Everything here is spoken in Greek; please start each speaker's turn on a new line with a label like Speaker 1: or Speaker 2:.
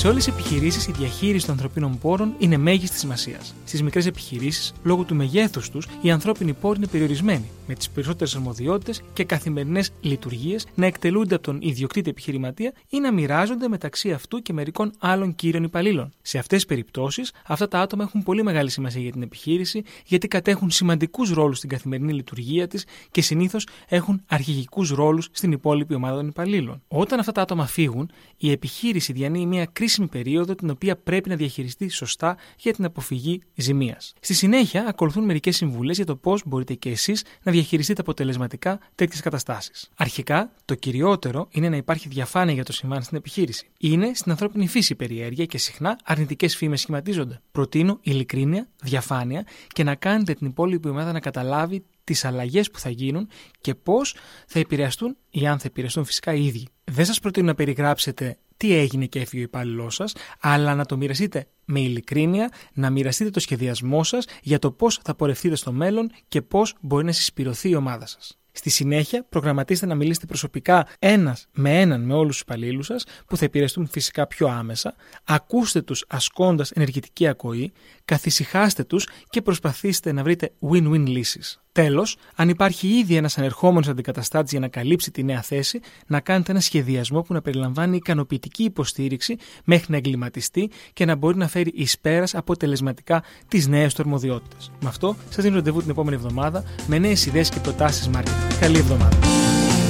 Speaker 1: Σε όλες τις επιχειρήσεις, η διαχείριση των ανθρωπίνων πόρων είναι μέγιστη σημασίας. Στις μικρές επιχειρήσεις, λόγω του μεγέθους τους, οι ανθρώπινοι πόροι είναι περιορισμένοι, με τις περισσότερες αρμοδιότητες και καθημερινές λειτουργίες να εκτελούνται από τον ιδιοκτήτη επιχειρηματία ή να μοιράζονται μεταξύ αυτού και μερικών άλλων κύριων υπαλλήλων. Σε αυτές τις περιπτώσεις, αυτά τα άτομα έχουν πολύ μεγάλη σημασία για την επιχείρηση, γιατί κατέχουν σημαντικούς ρόλους στην καθημερινή λειτουργία της και συνήθως έχουν αρχηγικούς ρόλους στην υπόλοιπη ομάδα των υπαλλήλων. Όταν αυτά τα άτομα φύγουν, η επιχείρηση διανύει μια κρίσιμη περίοδο την οποία πρέπει να διαχειριστεί σωστά για την αποφυγή ζημίας. Στη συνέχεια, ακολουθούν μερικές συμβουλές για το πώς μπορείτε και εσείς να διαχειριστείτε αποτελεσματικά τέτοιες καταστάσεις. Αρχικά, το κυριότερο είναι να υπάρχει διαφάνεια για το συμβάν στην επιχείρηση. Είναι στην ανθρώπινη φύση περιέργεια και συχνά αρνητικές φήμες σχηματίζονται. Προτείνω ειλικρίνεια, διαφάνεια και να κάνετε την υπόλοιπη ομάδα να καταλάβει τις αλλαγές που θα γίνουν και πώς θα επηρεαστούν ή αν θα επηρεαστούν φυσικά οι ίδιοι. Δεν σας προτείνω να περιγράψετε τι έγινε και έφυγε ο υπάλληλός σας, αλλά να το μοιραστείτε με ειλικρίνεια, να μοιραστείτε το σχεδιασμό σας για το πώς θα πορευτείτε στο μέλλον και πώς μπορεί να συσπηρωθεί η ομάδα σας. Στη συνέχεια, προγραμματίστε να μιλήσετε προσωπικά ένας με έναν με όλους τους υπαλλήλους σας, που θα επηρεαστούν φυσικά πιο άμεσα. Ακούστε τους ασκώντας ενεργητική ακοή, καθησυχάστε τους και προσπαθήστε να βρείτε win-win λύσεις. Τέλος, αν υπάρχει ήδη ένας ανερχόμενος αντικαταστάτης για να καλύψει τη νέα θέση, να κάνετε ένα σχεδιασμό που να περιλαμβάνει ικανοποιητική υποστήριξη μέχρι να εγκληματιστεί και να μπορεί να φέρει εις πέρας αποτελεσματικά τις νέες του αρμοδιότητες. Με αυτό, σας δίνω ραντεβού την επόμενη εβδομάδα με νέες ιδέες και προτάσεις marketing. Καλή εβδομάδα.